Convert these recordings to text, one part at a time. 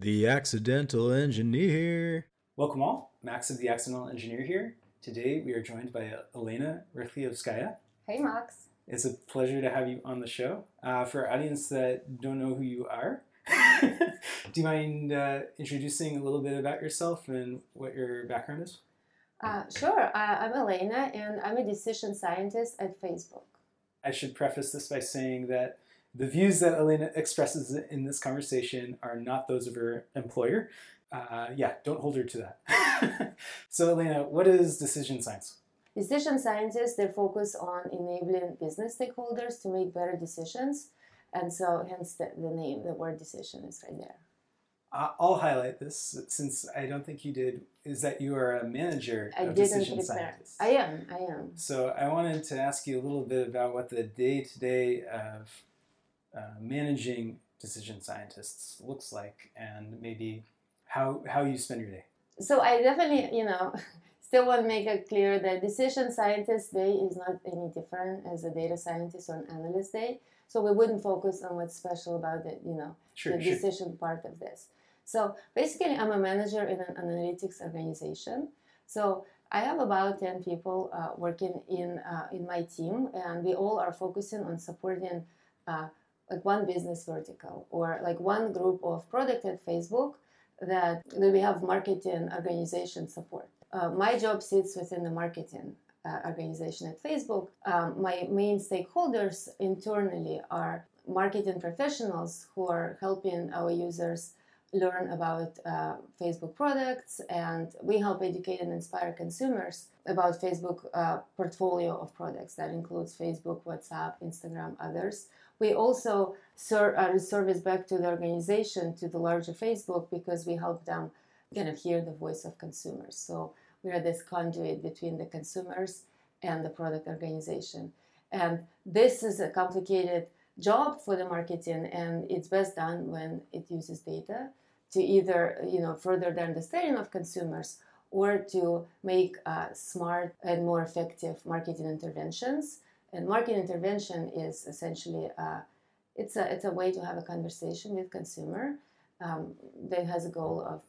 The Accidental Engineer. Welcome all. Max of the Accidental Engineer here. Today we are joined by Elena Rykhlevskaia. Hey, Max. It's a pleasure to have you on the show. Uh, for our audience that don't know who you are, do you mind uh, introducing a little bit about yourself and what your background is? Uh, sure. Uh, I'm Elena, and I'm a decision scientist at Facebook. I should preface this by saying that the views that Elena expresses in this conversation are not those of her employer. Uh, yeah, don't hold her to that. so, Elena, what is decision science? Decision scientists, they focus on enabling business stakeholders to make better decisions. And so, hence the, the name, the word decision is right there. I'll highlight this since I don't think you did. Is that you are a manager I of decision scientists? I am. I am. So I wanted to ask you a little bit about what the day to day of uh, managing decision scientists looks like, and maybe how how you spend your day. So I definitely, you know, still want to make it clear that decision scientist day is not any different as a data scientist or an analyst day. So we wouldn't focus on what's special about it, you know, Sure, the sure. decision part of this. So basically, I'm a manager in an analytics organization. So I have about 10 people uh, working in, uh, in my team, and we all are focusing on supporting uh, like one business vertical or like one group of product at Facebook that, we have marketing organization support. Uh, my job sits within the marketing uh, organization at Facebook. Um, my main stakeholders internally are marketing professionals who are helping our users learn about uh, Facebook products, and we help educate and inspire consumers about Facebook uh, portfolio of products that includes Facebook, WhatsApp, Instagram, others. We also ser- uh, service back to the organization, to the larger Facebook, because we help them kind of hear the voice of consumers. So we are this conduit between the consumers and the product organization. And this is a complicated job for the marketing, and it's best done when it uses data to either you know further the understanding of consumers or to make uh, smart and more effective marketing interventions. And marketing intervention is essentially uh, it's a it's a way to have a conversation with consumer um, that has a goal of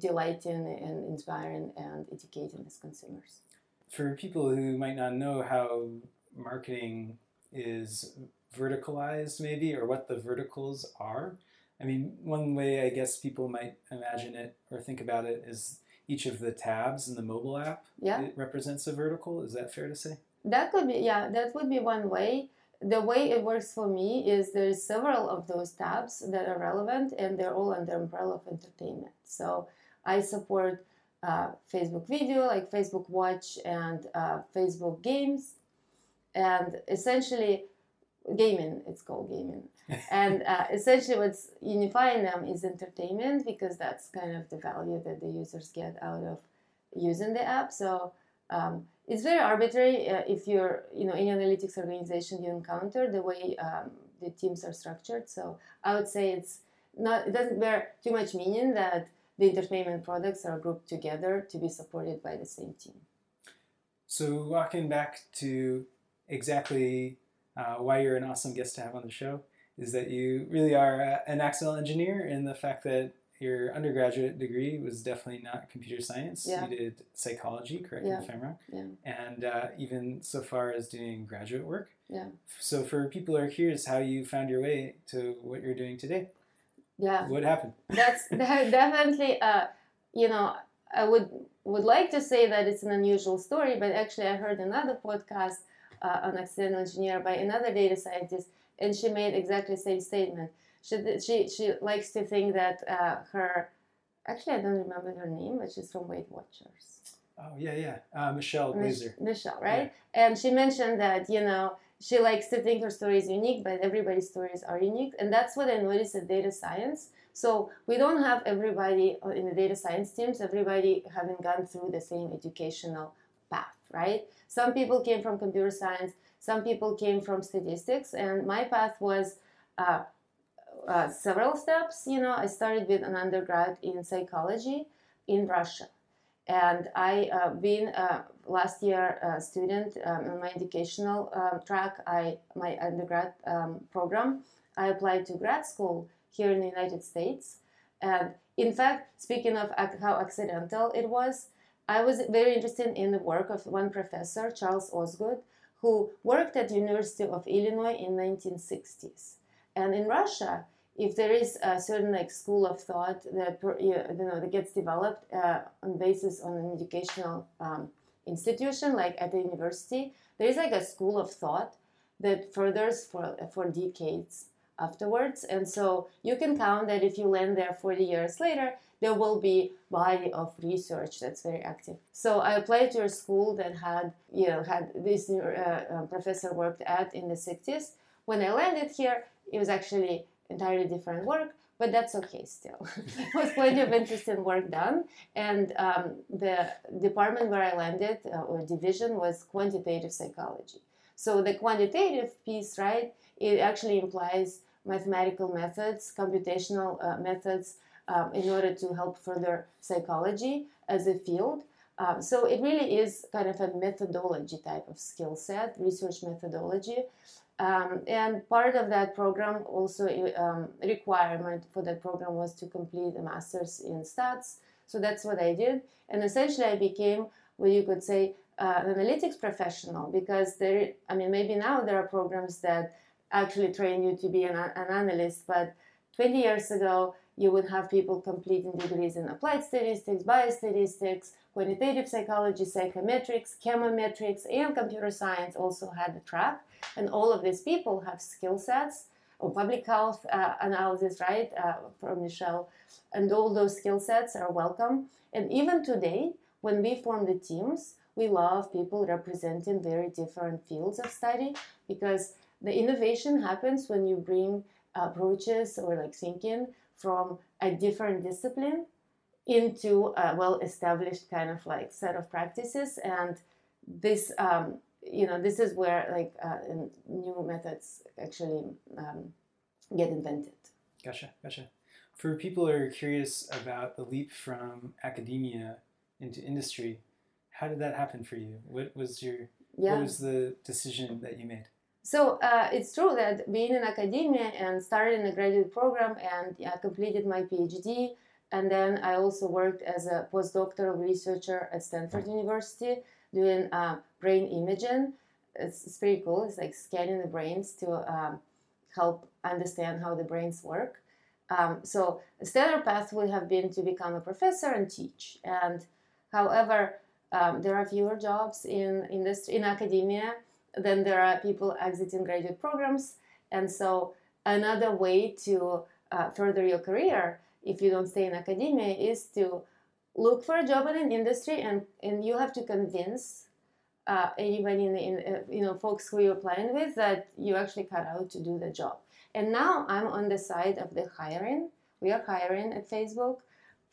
delighting and inspiring and educating as consumers. For people who might not know how marketing is verticalized, maybe, or what the verticals are, I mean, one way I guess people might imagine it or think about it is each of the tabs in the mobile app. Yeah. It represents a vertical. Is that fair to say? That could be, yeah, that would be one way. The way it works for me is there's several of those tabs that are relevant and they're all under umbrella of entertainment. So I support uh, Facebook video, like Facebook Watch and uh, Facebook Games, and essentially gaming, it's called gaming. and uh, essentially what's unifying them is entertainment because that's kind of the value that the users get out of using the app. So um, it's very arbitrary uh, if you're you know in analytics organization you encounter the way um, the teams are structured. So i would say it's not it doesn't bear too much meaning that the entertainment products are grouped together to be supported by the same team. So, walking back to exactly uh, why you're an awesome guest to have on the show is that you really are uh, an accidental engineer in the fact that your undergraduate degree was definitely not computer science. Yeah. You did psychology, correct me Yeah. if I'm wrong, yeah and uh, even so far as doing graduate work. yeah So, for people who are curious how you found your way to what you're doing today, yeah what happened? that's definitely uh, you know i would would like to say that it's an unusual story but actually i heard another podcast uh, on accidental engineer by another data scientist and she made exactly the same statement she she, she likes to think that uh, her actually i don't remember her name but she's from weight watchers Oh yeah, yeah, uh, Michelle Mich- Michelle, right? And she mentioned that, you know, she likes to think her story is unique, but everybody's stories are unique. And that's what I noticed in data science. So we don't have everybody in the data science teams, everybody having gone through the same educational path, right? Some people came from computer science, some people came from statistics, and my path was uh, uh, several steps. You know, I started with an undergrad in psychology in Russia and I uh, being uh, last year uh, student um, my educational um, track, I my undergrad um, program, I applied to grad school here in the United States, and in fact, speaking of how accidental it was, I was very interested in the work of one professor, Charles Osgood, who worked at the University of Illinois in 1960s. And in Russia, if there is a certain like school of thought that you know that gets developed uh, on basis on an educational um, institution, like at the university, there is like a school of thought that furthers for for decades afterwards. And so you can count that if you land there 40 years later, there will be body of research that's very active. So I applied to a school that had, you know, had this uh, uh, professor worked at in the 60s. When I landed here, it was actually entirely different work, but that's okay still. there was plenty of interesting work done. And um, the department where I landed, uh, or division, was quantitative psychology. So the quantitative piece, right, it actually implies mathematical methods, computational uh, methods um, in order to help further psychology as a field. Um, so it really is kind of a methodology type of skill set, research methodology. Um, and part of that program also um, requirement for that program was to complete a master's in stats. So that's what I did, and essentially I became what you could say uh, an analytics professional because there. I mean, maybe now there are programs that actually train you to be an, an analyst. But 20 years ago, you would have people completing degrees in applied statistics, biostatistics, quantitative psychology, psychometrics, chemometrics, and computer science also had a track. And all of these people have skill sets or public health uh, analysis, right, uh, from Michelle. And all those skill sets are welcome. And even today, when we form the teams, we love people representing very different fields of study because the innovation happens when you bring approaches or like thinking from a different discipline into a well-established kind of like set of practices. And this um, you know this is where like uh, new methods actually um, get invented. Gotcha gotcha. For people who are curious about the leap from academia into industry how did that happen for you? What was your yeah. what was the decision that you made so uh, it's true that being in academia and started in a graduate program and uh, completed my PhD, and then I also worked as a postdoctoral researcher at Stanford University doing uh, brain imaging. It's, it's, pretty cool. It's like scanning the brains to um, help understand how the brains work. Um, so a standard path would have been to become a professor and teach. And however, um, there are fewer jobs in industry in academia then there are people exiting graduate programs. And so, another way to uh, further your career, if you don't stay in academia, is to look for a job in an industry, and, and you have to convince uh, anybody in, the, in uh, you know folks who you're applying with that you actually cut out to do the job. And now I'm on the side of the hiring. We are hiring at Facebook.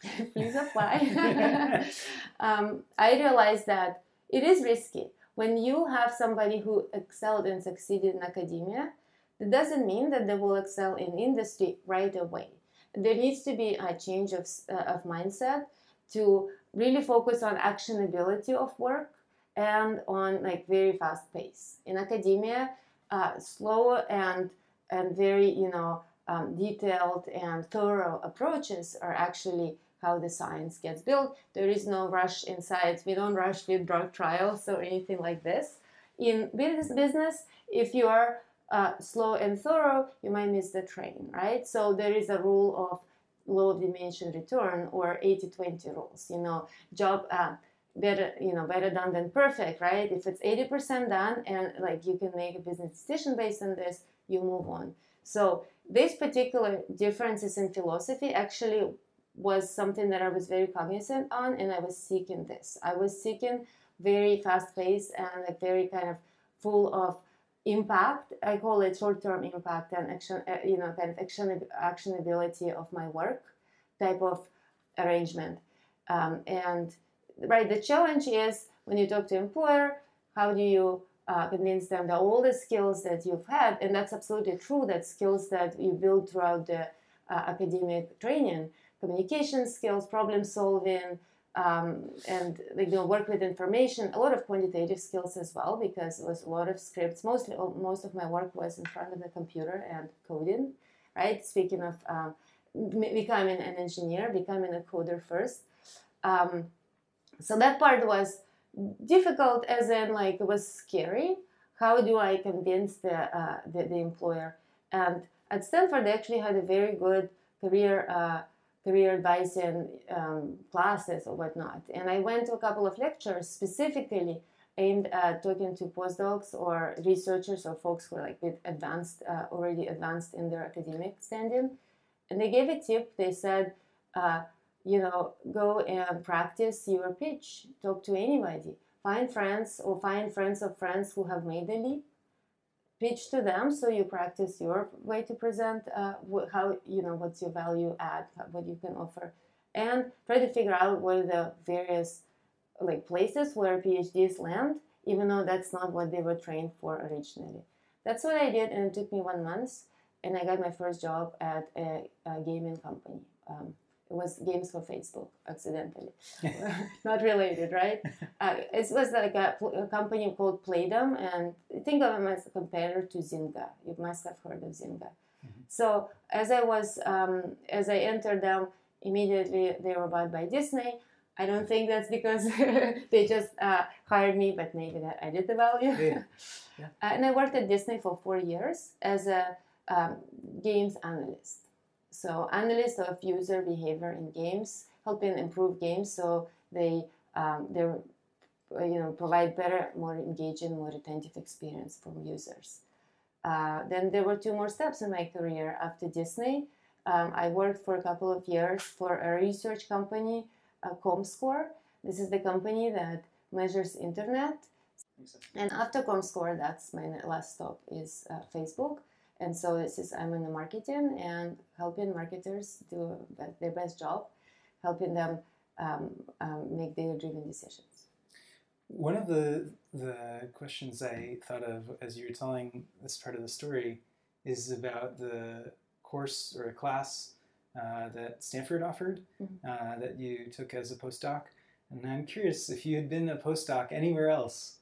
Please apply. um, I realized that it is risky when you have somebody who excelled and succeeded in academia, that doesn't mean that they will excel in industry right away. There needs to be a change of, uh, of mindset to really focus on actionability of work and on like very fast pace. In academia, uh, slow and and very you know um, detailed and thorough approaches are actually how the science gets built. There is no rush inside. We don't rush with drug trials or anything like this. In business, business, if you are uh, slow and thorough, you might miss the train, right? So there is a rule of law of diminishing return or 80-20 rules. You know, job uh, better, you know, better done than perfect, right? If it's 80% done and like you can make a business decision based on this, you move on. So these particular differences in philosophy actually was something that I was very cognizant on, and I was seeking this. I was seeking very fast paced and like very kind of full of impact. I call it short term impact and action, uh, you know, kind of action actionability of my work type of arrangement. Um, and right, the challenge is when you talk to employer, how do you uh, convince them that all the skills that you've had, and that's absolutely true, that skills that you build throughout the uh, academic training communication skills, problem solving, um, and you know work with information. A lot of quantitative skills as well because it was a lot of scripts. Mostly, most of my work was in front of the computer and coding. Right. Speaking of um, becoming an engineer, becoming a coder first. Um, so that part was difficult, as in like it was scary. How do I convince the uh, the, the employer? And at Stanford, they actually had a very good career uh, career advising um, classes or whatnot. And I went to a couple of lectures specifically aimed at talking to postdocs or researchers or folks who are like bit advanced, uh, already advanced in their academic standing. And they gave a tip. They said, uh, you know, go and practice your pitch. Talk to anybody. Find friends or find friends of friends who have made the leap pitch to them so you practice your way to present uh, how you know what's your value add what you can offer. And try to figure out what are the various like places where phds land even though that's not what they were trained for originally. That's what i did and it took me one month and i got my first job at a, a gaming company. Um, it was games for Facebook, accidentally. Not related, right? Uh, it was like a, a, company called Playdom, and think of them as a competitor to Zynga. You must have heard of Zynga. Mm-hmm. So as I was, um, as I entered them, immediately they were bought by Disney. I don't think that's because they just uh, hired me, but maybe that added the value. Yeah. Yeah. Uh, and I worked at Disney for four years as a um, games analyst. So analysts of user behavior in games, helping improve games so they um, they you know provide better, more engaging, more attentive experience for users. Uh, then there were two more steps in my career after Disney. Um, I worked for a couple of years for a research company, uh, ComScore. This is the company that measures internet. And after ComScore, that's my last stop is uh, Facebook. And so this is I'm in the marketing and helping marketers do their best job, helping them um, um, make data-driven decisions. One of the the questions I thought of as you were telling this part of the story is about the course or a class uh, that Stanford offered mm-hmm. uh, that you took as a postdoc. And I'm curious if you had been a postdoc anywhere else,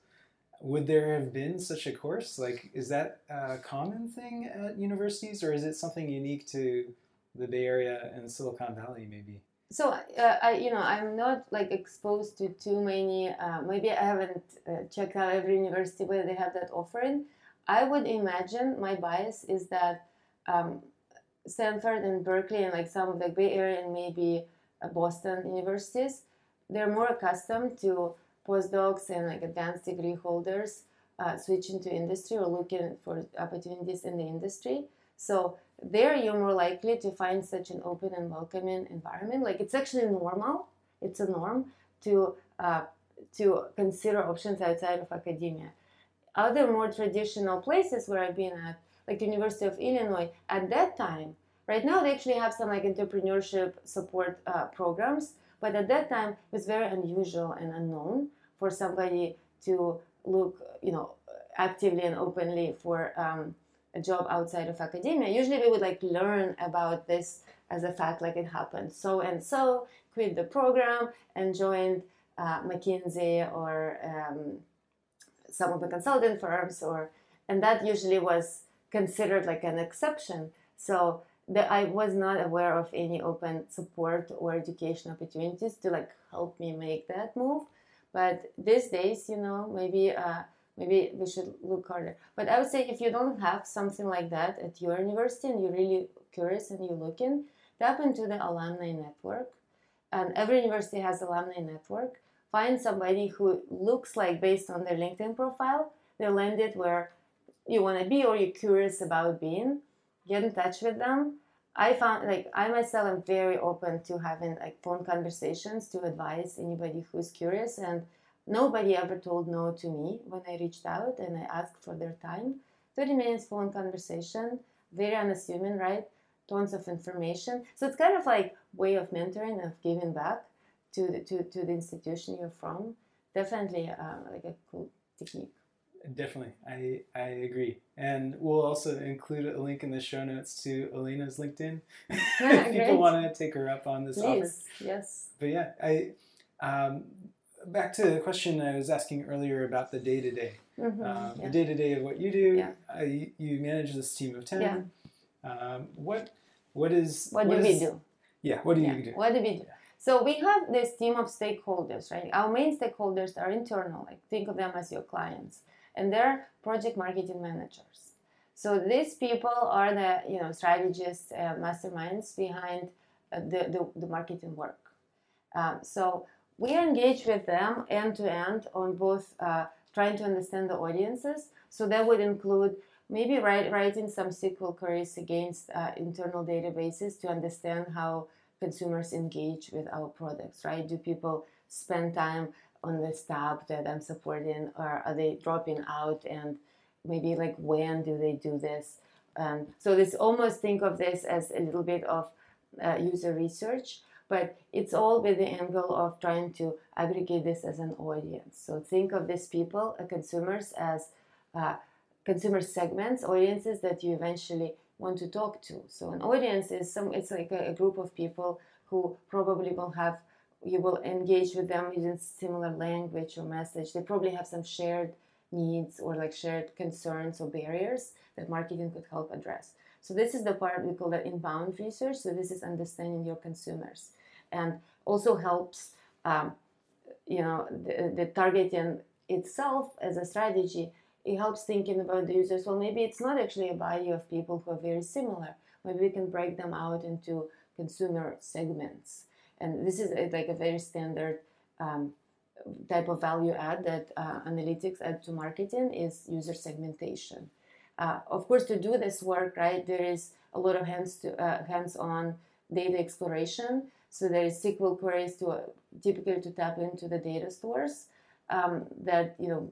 would there have been such a course? Like, is that a common thing at universities, or is it something unique to the Bay Area and Silicon Valley, maybe? So, uh, I, you know, I'm not like exposed to too many. Uh, maybe I haven't uh, checked out every university where they have that offering. I would imagine my bias is that um, Stanford and Berkeley and like some of the Bay Area and maybe uh, Boston universities, they're more accustomed to postdocs and like advanced degree holders uh, switching to industry or looking for opportunities in the industry. So there you're more likely to find such an open and welcoming environment. Like it's actually normal. It's a norm to uh, to consider options outside of academia. Other more traditional places where I've been at, like University of Illinois, at that time, right now they actually have some like entrepreneurship support uh, programs but at that time, it was very unusual and unknown for somebody to look, you know, actively and openly for um, a job outside of academia. Usually, we would like learn about this as a fact, like it happened. So and so quit the program and joined uh, McKinsey or um, some of the consulting firms, or and that usually was considered like an exception. So that I was not aware of any open support or education opportunities to like help me make that move. But these days, you know, maybe uh, maybe we should look harder. But I would say if you don't have something like that at your university and you're really curious and you're looking, tap into the alumni network. And every university has alumni network. Find somebody who looks like based on their LinkedIn profile, they landed where you want to be or you're curious about being get in touch with them. I found like I myself am very open to having like phone conversations to advise anybody who's curious and nobody ever told no to me when I reached out and I asked for their time. 30 minutes phone conversation, very unassuming, right? Tons of information. So it's kind of like way of mentoring of giving back to the, to, to the institution you're from. Definitely uh, like a cool technique. Definitely, I I agree, and we'll also include a link in the show notes to Elena's LinkedIn if people want to take her up on this Please. offer. Yes. But yeah, I um, back to the question I was asking earlier about the day to day, the day to day of what you do. Yeah. Uh, you, you, manage this team of ten. Yeah. Um, what what is What, do is- we do? Yeah, what do Yeah, you do? What do we do? So we have this team of stakeholders, right? Our main stakeholders are internal, like think of them as your clients, and they're project marketing managers. So these people are the you know strategists and masterminds behind uh, the, the, the marketing work. Um, so we engage with them end to end on both uh, trying to understand the audiences. So that would include maybe write, writing some SQL queries against uh, internal databases to understand how consumers engage with our products, right? Do people spend time on this tab that I'm supporting, or are they dropping out? And maybe like when do they do this? Um, so this almost think of this as a little bit of uh, user research, but it's all with the angle of trying to aggregate this as an audience. So think of these people, uh, consumers, as uh, consumer segments, audiences that you eventually want to talk to. So an audience is some it's like a, a group of people who probably will have you will engage with them using similar language or message. They probably have some shared needs or like shared concerns or barriers that marketing could help address. So this is the part we call the inbound research. So this is understanding your consumers, and also helps um, you know the, the targeting itself as a strategy it helps thinking about the users. Well, maybe it's not actually a body of people who are very similar. Maybe we can break them out into consumer segments. And this is a, like a very standard um, type of value add that uh, analytics add to marketing is user segmentation. Uh, of course, to do this work, right, there is a lot of hands to, uh, hands-on data exploration. So there is SQL queries to typically to tap into the data stores um, that you know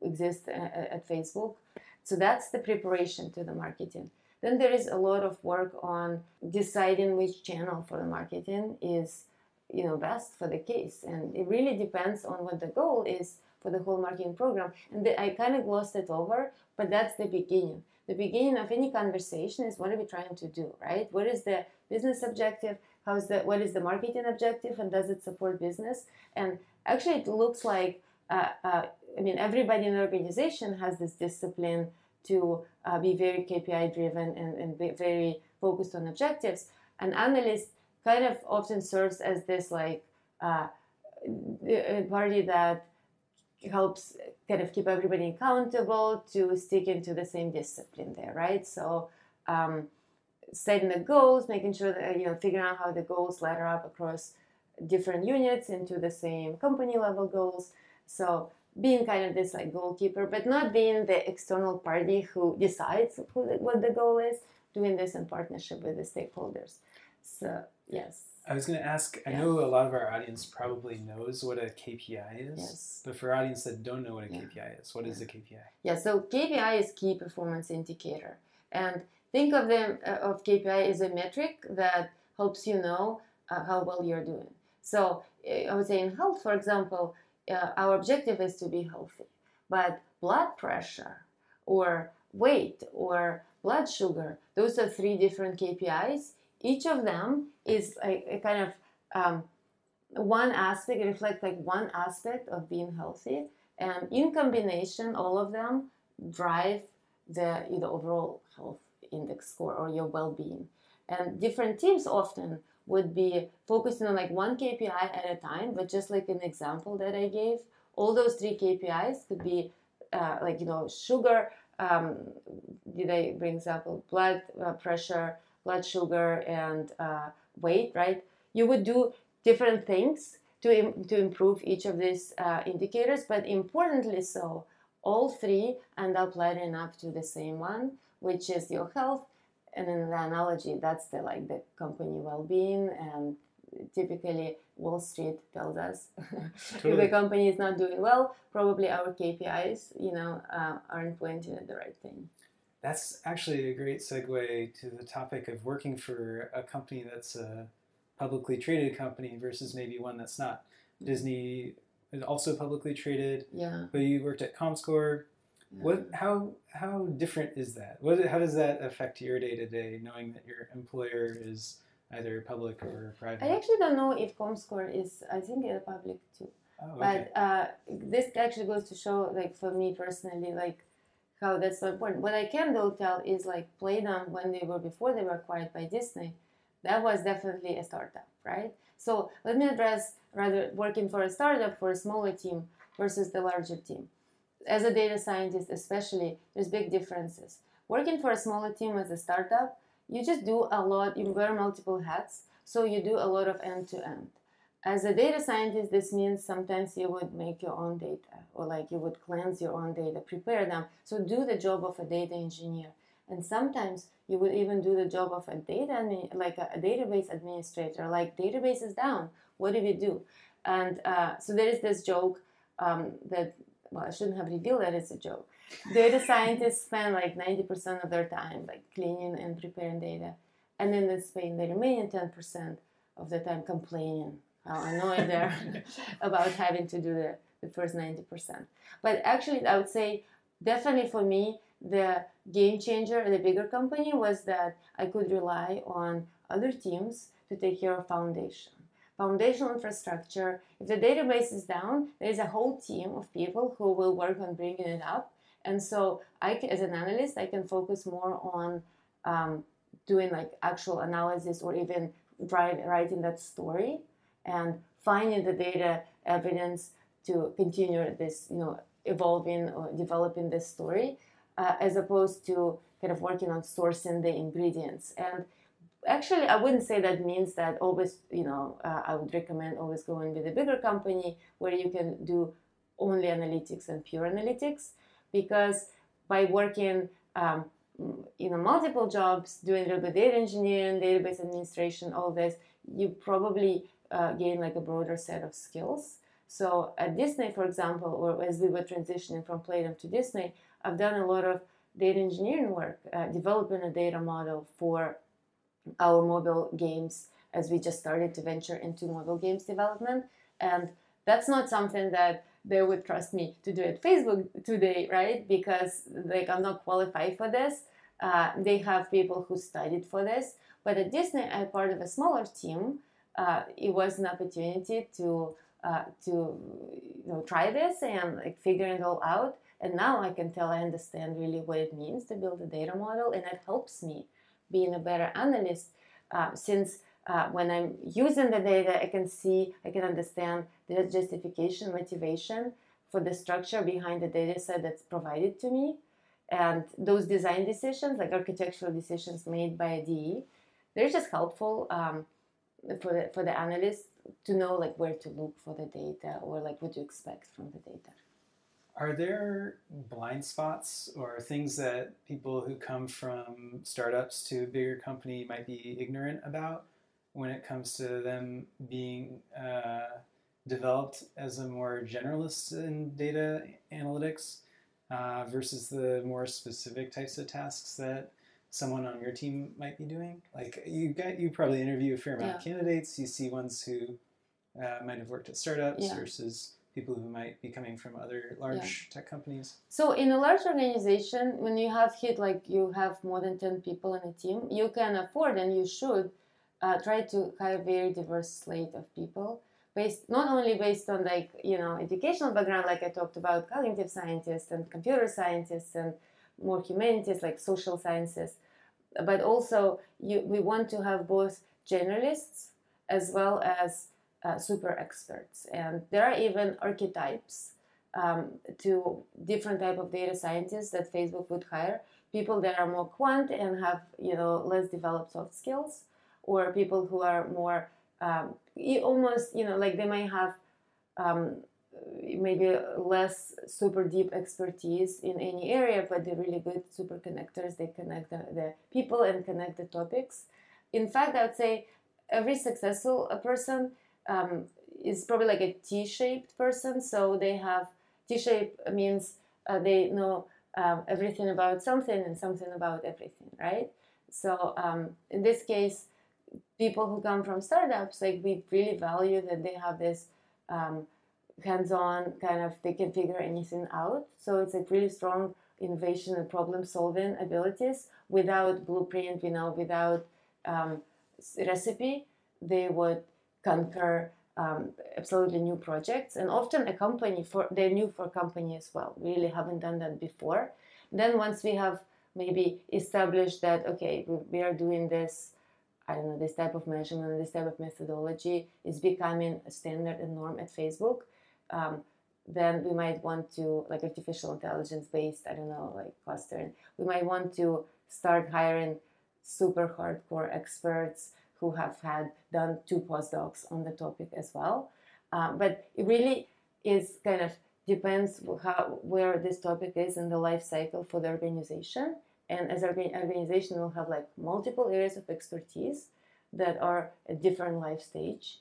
exist at, at Facebook. So that's the preparation to the marketing. Then there is a lot of work on deciding which channel for the marketing is, you know, best for the case, and it really depends on what the goal is for the whole marketing program. And the, I kind of glossed it over, but that's the beginning. The beginning of any conversation is what are we trying to do, right? What is the business objective? How is the what is the marketing objective, and does it support business? And actually, it looks like uh, uh, I mean, everybody in the organization has this discipline to uh, be very KPI driven and, and be very focused on objectives. An analyst kind of often serves as this like uh, party that helps kind of keep everybody accountable to stick into the same discipline there, right? So um, setting the goals, making sure that you know figuring out how the goals ladder up across different units into the same company level goals. So being kind of this like goalkeeper, but not being the external party who decides who the, what the goal is. Doing this in partnership with the stakeholders. So yes. I was going to ask. I Yeah. know a lot of our audience probably knows what a KPI is, Yes. but for audience that don't know what a Yeah. KPI is, what is a KPI? Yeah, so KPI is key performance indicator, and think of them uh, of KPI as a metric that helps you know uh, how well you're doing. So uh, I would say in health, for example, uh, our objective is to be healthy, but blood pressure or weight or blood sugar, those are three different KPIs. Each of them is a, a kind of um, one aspect, it reflects like one aspect of being healthy, and in combination, all of them drive the, the overall health index score or your well-being. And different teams often would be focusing on like one KPI at a time, but just like an example that I gave, all those three KPIs could be uh, like you know sugar. Um, did I bring example blood uh, pressure, blood sugar, and uh, weight? Right. You would do different things to Im- to improve each of these uh, indicators, but importantly so, all three end up lighting up to the same one, which is your health. And in the analogy, that's the like the company well-being, and typically Wall Street tells us if Totally. the company is not doing well, probably our KPIs, you know, uh, aren't pointing at the right thing. That's actually a great segue to the topic of working for a company that's a publicly traded company versus maybe one that's not. Disney is also publicly traded, Yeah. but you worked at ComScore. What? How? How different is that? What? How does that affect your day to day, knowing that your employer is either public or private? I actually don't know if ComScore is. I think it's public too. oh, okay. But uh, this actually goes to show, like for me personally, like how that's so important. What I can though tell is like Playdom when they were before they were acquired by Disney, that was definitely a startup, right? So let me address rather working for a startup for a smaller team versus the larger team. As a data scientist, especially, there's big differences. Working for a smaller team as a startup, you just do a lot, you wear multiple hats, so you do a lot of end to end. As a data scientist, this means sometimes you would make your own data or like you would cleanse your own data, prepare them. So do the job of a data engineer. And sometimes you would even do the job of a data, like a, database administrator, like database is down. What do we do? And uh, so there is this joke um, that, well, I shouldn't have revealed that it's a joke. Data scientists spend like 90% of their time like cleaning and preparing data. And then they spend the remaining 10% of the time complaining how annoyed they are about having to do the, the first 90%. But actually, I would say definitely for me, the game changer at a bigger company was that I could rely on other teams to take care of foundation. Foundational infrastructure. If the database is down, there's a whole team of people who will work on bringing it up. And so, I, as an analyst, I can focus more on um, doing like actual analysis or even drive, writing that story and finding the data evidence to continue this, you know, evolving or developing this story, uh, as opposed to kind of working on sourcing the ingredients. And actually, I wouldn't say that means that always, you know, uh, I would recommend always going with a bigger company where you can do only analytics and pure analytics, because by working um, you know multiple jobs doing a little bit data engineering database administration all this you probably uh, gain like a broader set of skills. So at Disney, for example, or as we were transitioning from Playdom to Disney, I've done a lot of data engineering work, uh, developing a data model for our mobile games as we just started to venture into mobile games development. And that's not something that they would trust me to do at Facebook today, right? Because like I'm not qualified for this. Uh, they have people who studied for this. But at Disney, I'm part of a smaller team uh, it was an opportunity to uh, to you know try this and like figure it all out. And now I can tell I understand really what it means to build a data model, and it helps me being a better analyst uh, since. Uh, when I'm using the data, I can see, I can understand the justification, motivation for the structure behind the data set that's provided to me. And those design decisions, like architectural decisions made by a DE, they're just helpful um, for the for the analyst to know like where to look for the data or like what to expect from the data. Are there blind spots or things that people who come from startups to a bigger company might be ignorant about when it comes to them being uh, developed as a more generalist in data analytics uh, versus the more specific types of tasks that someone on your team might be doing? Like you get, you probably interview a fair amount yeah. of candidates. You see ones who uh, might have worked at startups yeah. versus people who might be coming from other large yeah. tech companies. So in a large organization, when you have hit like you have more than ten people in a team, you can afford and you should uh, try to hire a very diverse slate of people based not only based on like you know educational background like i talked about cognitive scientists and computer scientists and more humanities like social sciences but also you, we want to have both generalists as well as uh, super experts and there are even archetypes um, to different type of data scientists that facebook would hire people that are more quant and have you know less developed soft skills or people who are more um, almost you know like they might have um, maybe less super deep expertise in any area, but they're really good super connectors. They connect the, the people and connect the topics. In fact, I would say every successful person um, is probably like a T-shaped person. So they have T-shape means uh, they know um, everything about something and something about everything, right? So um, in this case, people who come from startups, like we really value that they have this um, hands-on kind of they can figure anything out so it's a really strong innovation and problem solving abilities without blueprint you know without um, recipe they would conquer um, absolutely new projects and often a company for they're new for company as well. We really haven't done that before. Then once we have maybe established that okay we, are doing this i don't know this type of measurement this type of methodology is becoming a standard and norm at facebook um, then we might want to like artificial intelligence based i don't know like clustering. We might want to start hiring super hardcore experts who have had done two postdocs on the topic as well. Um, but it really is kind of depends how where this topic is in the life cycle for the organization. And as an organization will have like multiple areas of expertise that are a different life stage.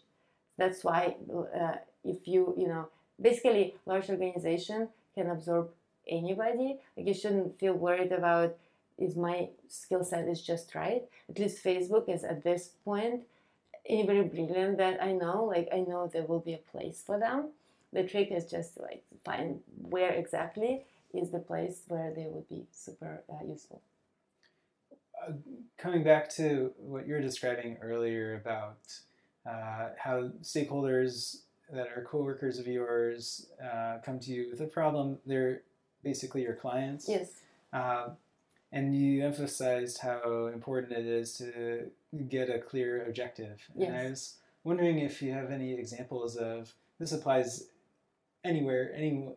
That's why uh, if you you know basically large organization can absorb anybody. Like you shouldn't feel worried about is my skill set is just right. At least facebook is at this point anybody brilliant that i know like i know there will be a place for them. The trick is just to like find where exactly is the place where they would be super uh, useful. Uh, coming back to what you were describing earlier about uh, how stakeholders that are coworkers of yours uh, come to you with a problem, they're basically your clients. yes. Uh, and you emphasized how important it is to get a clear objective. And I was wondering if you have any examples of this applies anywhere, any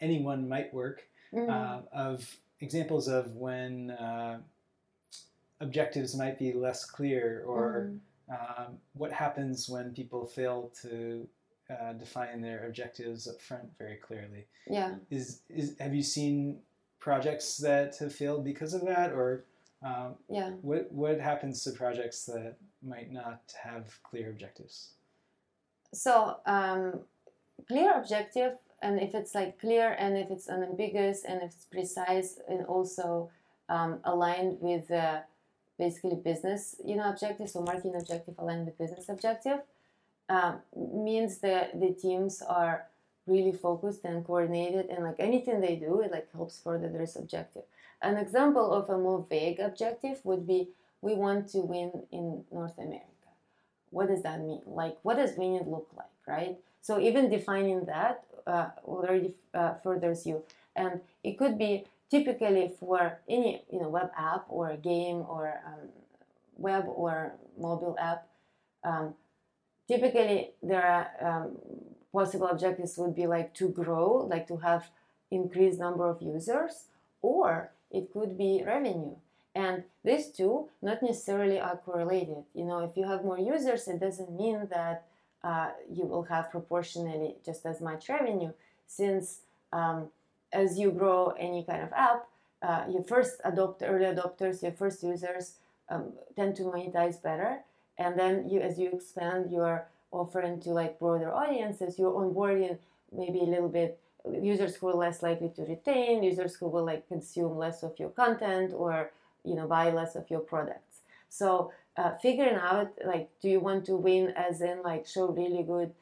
anyone might work Mhm. uh, of examples of when uh, objectives might be less clear or Mhm. um, what happens when people fail to uh, define their objectives up front very clearly yeah is, is have you seen projects that have failed because of that or um, yeah. what what happens to projects that might not have clear objectives? So um, clear objective and if it's like clear and if it's unambiguous and if it's precise and also um, aligned with uh, basically business you know objective so marketing objective aligned with business objective um, means that the teams are really focused and coordinated and like anything they do it like helps further their objective. An example of a more vague objective would be we want to win in north america. What does that mean? Like what does winning look like right? So even defining that uh, already uh, furthers you. And it could be typically for any you know web app or a game or um, web or mobile app um, typically there are um, possible objectives would be like to grow like to have increased number of users or it could be revenue. And these two not necessarily are correlated. You know if you have more users it doesn't mean that uh, you will have proportionally just as much revenue. Since um, as you grow any kind of app uh, your first adopt early adopters your first users um, tend to monetize better. And then you as you expand your offering to like broader audiences you're onboarding maybe a little bit users who are less likely to retain users who will like consume less of your content or you know buy less of your products so uh, figuring out like do you want to win as in like show really good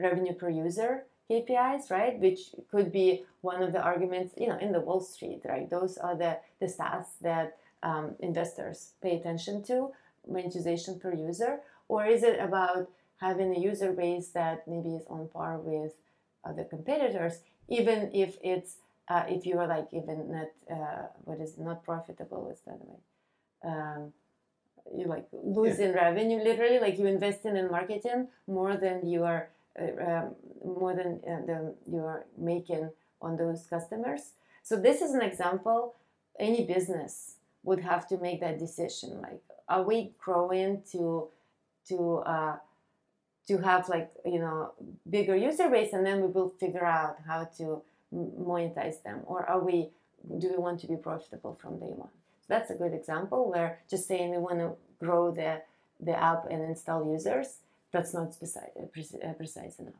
revenue per user KPIs, right? Which could be one of the arguments, you know, in the Wall Street, right? Those are the, the stats that um, investors pay attention to, monetization per user. Or is it about having a user base that maybe is on par with other competitors, even if it's uh, if you are like even not uh, what is not profitable, is that way? Um, you like losing revenue literally, like you investing in marketing more than you are uh, um, more than uh, the, you are making on those customers. So this is an example. Any business would have to make that decision. Like, are we growing to to uh, to have like you know bigger user base, and then we will figure out how to monetize them, or are we do we want to be profitable from day one? So that's a good example where just saying we want to grow the the app and install users that's not precise, uh, precise enough.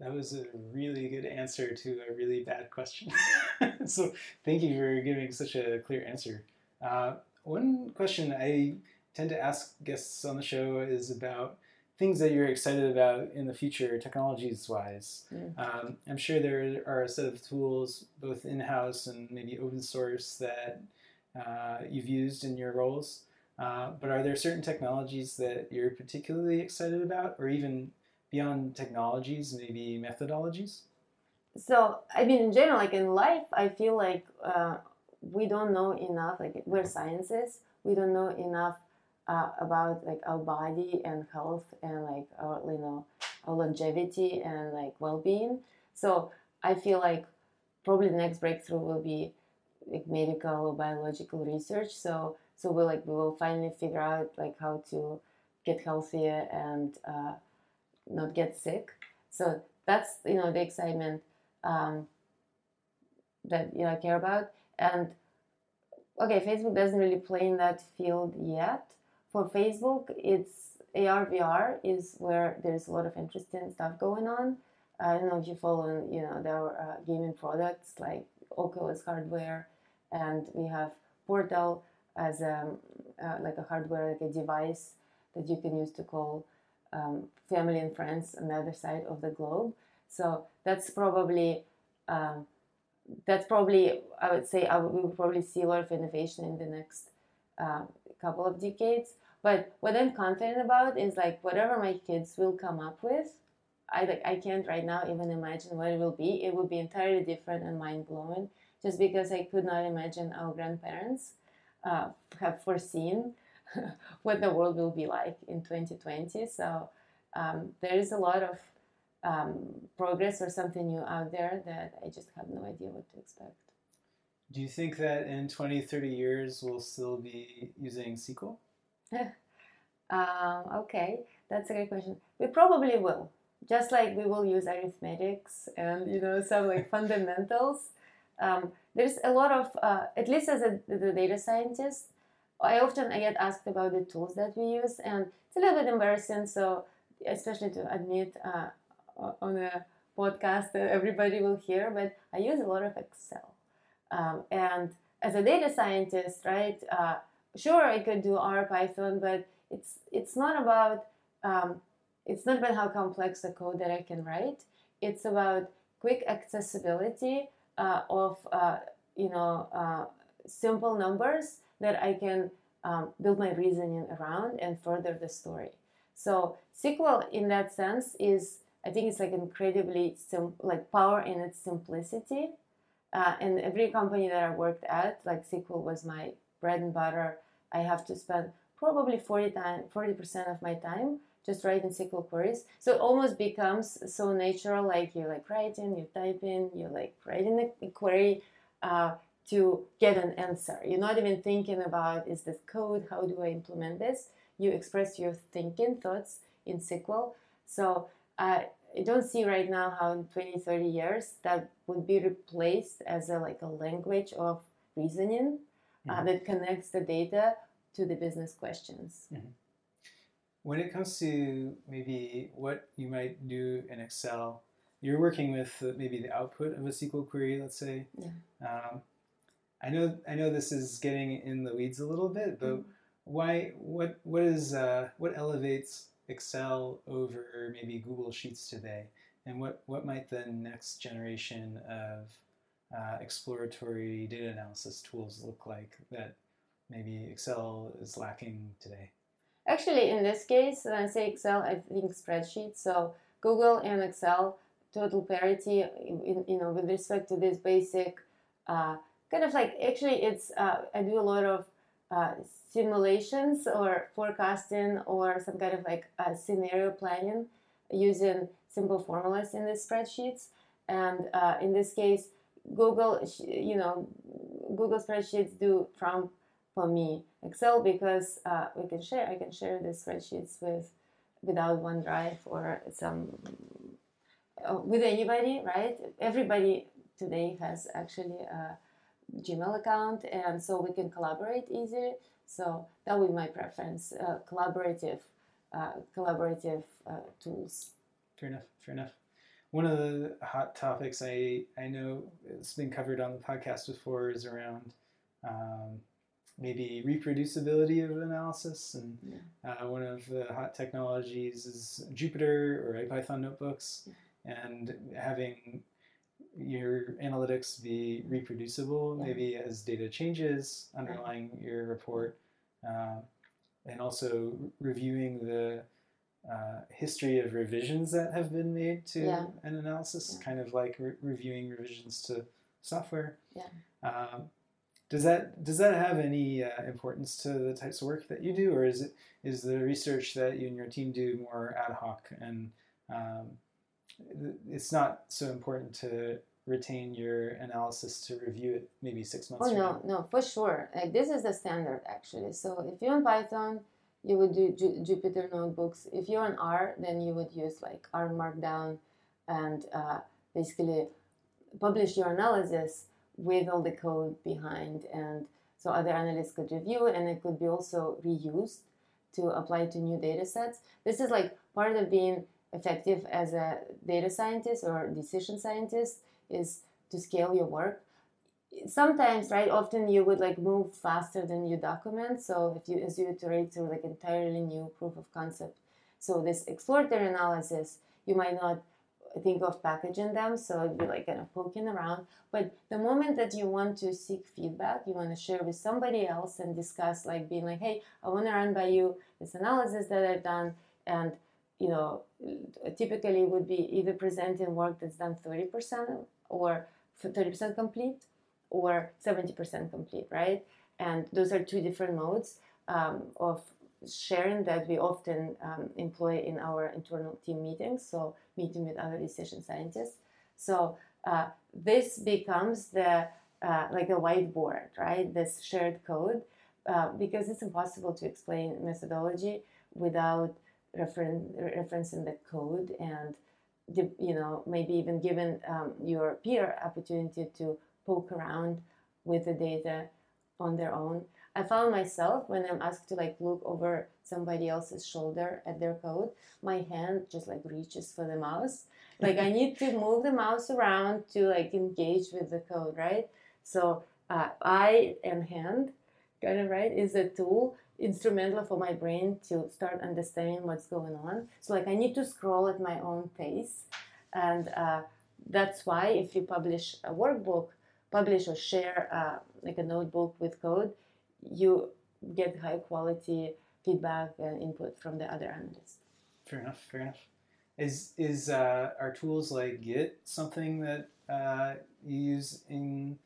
That was a really good answer to a really bad question. so thank you for giving such a clear answer. Uh, one question I tend to ask guests on the show is about things that you're excited about in the future, technologies wise. Mm. Um, I'm sure there are a set of tools, both in house and maybe open source, that uh, you've used in your roles. Uh, but are there certain technologies that you're particularly excited about, or even beyond technologies, maybe methodologies? So, I mean, in general, like in life, I feel like uh, we don't know enough. Like we're scientists, we don't know enough uh, about like our body and health and like our you know our longevity and like well-being. So I feel like probably the next breakthrough will be like medical or biological research. So so we like we will finally figure out like how to get healthier and uh, not get sick. So that's you know the excitement um, that you know I care about. And okay, Facebook doesn't really play in that field yet. For Facebook, it's AR VR is where there's a lot of interesting stuff going on. I don't know if you follow, you know, there are uh, gaming products like Oculus hardware, and we have Portal as a, uh, like a hardware, like a device that you can use to call um, family and friends on the other side of the globe. So that's probably um, that's probably I would say I would, we will probably see a lot of innovation in the next uh, couple of decades. But what I'm confident about is like whatever my kids will come up with, I like I can't right now even imagine what it will be. It will be entirely different and mind blowing, just because I could not imagine our grandparents uh, have foreseen what the world will be like in 2020. So um, there is a lot of um, progress or something new out there that I just have no idea what to expect. Do you think that in 20, 30 years we'll still be using SQL? um, okay, that's a great question. We probably will, just like we will use arithmetics and you know some like fundamentals. Um, there's a lot of, uh, at least as a the data scientist, I often I get asked about the tools that we use, and it's a little bit embarrassing. So, especially to admit uh, on a podcast that everybody will hear, but I use a lot of Excel. Um, and as a data scientist, right? Uh, sure, I could do R Python, but it's it's not about um, it's not about how complex the code that I can write. It's about quick accessibility uh, of uh, you know uh, simple numbers that I can um, build my reasoning around and further the story. So SQL, in that sense, is I think it's like incredibly sim- like power in its simplicity. Uh, and every company that I worked at, like SQL was my bread and butter. I have to spend probably 40 time, 40% of my time just writing SQL queries. So it almost becomes so natural, like you're like writing, you type in, you're like writing a query uh, to get an answer. You're not even thinking about is this code, how do I implement this? You express your thinking, thoughts in SQL. So uh, I don't see right now how in 20, 30 years that would be replaced as a like a language of reasoning uh, mm-hmm. that connects the data to the business questions. Mm-hmm. When it comes to maybe what you might do in Excel, you're working with maybe the output of a SQL query, let's say. Yeah. Um, I know I know this is getting in the weeds a little bit, but mm-hmm. why? What what is uh, what elevates Excel over maybe Google Sheets today? And what, what might the next generation of uh, exploratory data analysis tools look like that maybe Excel is lacking today? Actually, in this case, when I say Excel, I think spreadsheets. So Google and Excel, total parity, in, you know, with respect to this basic uh, kind of like actually, it's uh, I do a lot of uh, simulations or forecasting or some kind of like uh, scenario planning using simple formulas in the spreadsheets. And uh, in this case, Google, you know, Google spreadsheets do trump for me Excel because uh, we can share. I can share the spreadsheets with without OneDrive or some uh, with anybody, right? Everybody today has actually a Gmail account, and so we can collaborate easily. So that would be my preference: uh, collaborative, uh, collaborative uh, tools. Fair enough. Fair enough. One of the hot topics I I know it's been covered on the podcast before is around um, maybe reproducibility of analysis, and yeah. uh, one of the hot technologies is Jupyter or IPython notebooks, yeah. and having your analytics be reproducible, yeah. maybe as data changes underlying your report, uh, and also reviewing the uh, history of revisions that have been made to yeah. an analysis, yeah. kind of like re- reviewing revisions to software. Yeah. Um, does that does that have any uh, importance to the types of work that you do, or is it is the research that you and your team do more ad hoc and um, it's not so important to retain your analysis to review it maybe six months? Oh no, now? no, for sure. Like this is the standard actually. So if you're in Python, you would do Ju- Jupyter notebooks. If you're an R, then you would use like R Markdown, and uh, basically publish your analysis with all the code behind. And so other analysts could review and it could be also reused to apply to new data sets. This is like part of being effective as a data scientist or decision scientist is to scale your work sometimes right often you would like move faster than you document so if you as you iterate through like entirely new proof of concept so this exploratory analysis you might not think of packaging them. So it'd be like kind of poking around. But the moment that you want to seek feedback you want to share with somebody else and discuss like being like hey i want to run by you this analysis that i've done. And you know uh, typically would be either presenting work that's done 30% or 30% complete or 70% complete right and those are two different modes um, of sharing that we often um, employ in our internal team meetings, so meeting with other decision scientists. So uh, this becomes the uh, like a whiteboard, right? This shared code, uh, because it's impossible to explain methodology without referen- referencing the code and you know maybe even giving um, your peer opportunity to poke around with the data on their own I found myself when I'm asked to like look over somebody else's shoulder at their code, my hand just like reaches for the mouse. Like I need to move the mouse around to like engage with the code, right? So uh, eye and hand, kind of right, is a tool instrumental for my brain to start understanding what's going on. So like I need to scroll at my own pace, and uh, that's why if you publish a workbook, publish or share uh, like a notebook with code you get high quality feedback and input from the other analysts. Fair enough. Fair enough. Is is uh, are tools like Git something that uh, you use in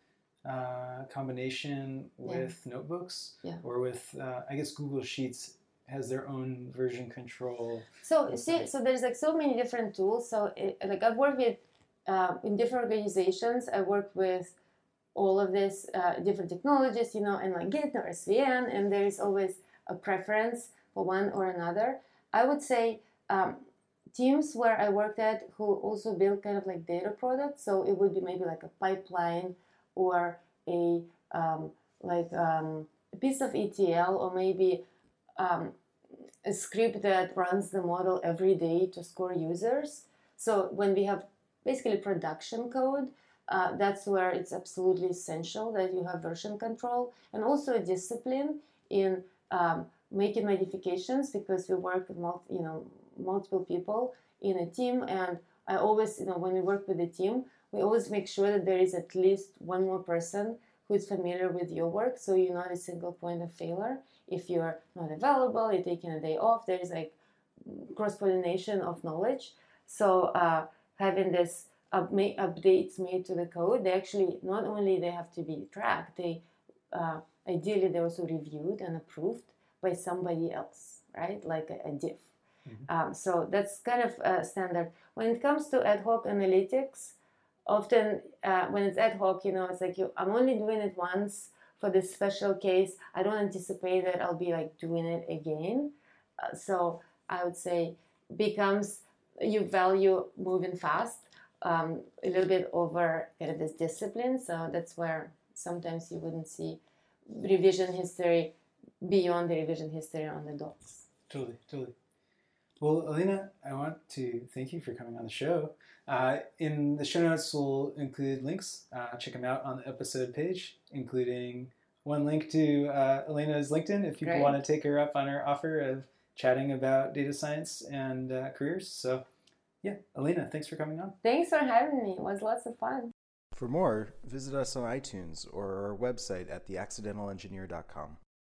uh, combination with yeah. notebooks, yeah. or with uh, I guess Google Sheets has their own version control. So see, so there's like so many different tools. So it, like I've worked with uh, in different organizations. I work with all of these uh, different technologies, you know, and like Git or SVN, and there is always a preference for one or another. I would say um, teams where I worked at who also build kind of like data products, so it would be maybe like a pipeline or a um, like um, a piece of ETL or maybe um, a script that runs the model every day to score users. So when we have basically production code, uh, that's where it's absolutely essential that you have version control and also a discipline in um, making modifications because we work with multi, you know multiple people in a team. And I always you know when we work with a team we always make sure that there is at least one more person who is familiar with your work. So you're not a single point of failure. If you're not available you're taking a day off there is like cross pollination of knowledge. So uh, having this up, updates made to the code, they actually not only they have to be tracked, they uh, ideally they're also reviewed and approved by somebody else, right? Like a, a diff. Mm-hmm. Um, so that's kind of a standard. When it comes to ad hoc analytics, often uh, when it's ad hoc, you know, it's like you, I'm only doing it once for this special case. I don't anticipate that I'll be like doing it again. Uh, so I would say becomes you value moving fast um, a little bit over kind of this discipline. So that's where sometimes you wouldn't see revision history beyond the revision history on the docs. Totally, totally. Well, Elena, I want to thank you for coming on the show. Uh, in the show notes, we'll include links. Uh, check them out on the episode page, including one link to uh, Elena's LinkedIn if people Great. want to take her up on her offer of chatting about data science and uh, careers. So yeah, Elena, thanks for coming on. Thanks for having me. It was lots of fun. For more, visit us on iTunes or our website at theaccidentalengineer.com.